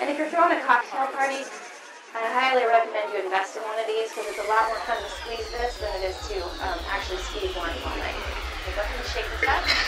And if you're throwing a cocktail party, I highly recommend you invest in one of these because it's a lot more fun to squeeze this than it is to um, actually squeeze one all night. So go ahead and shake this up.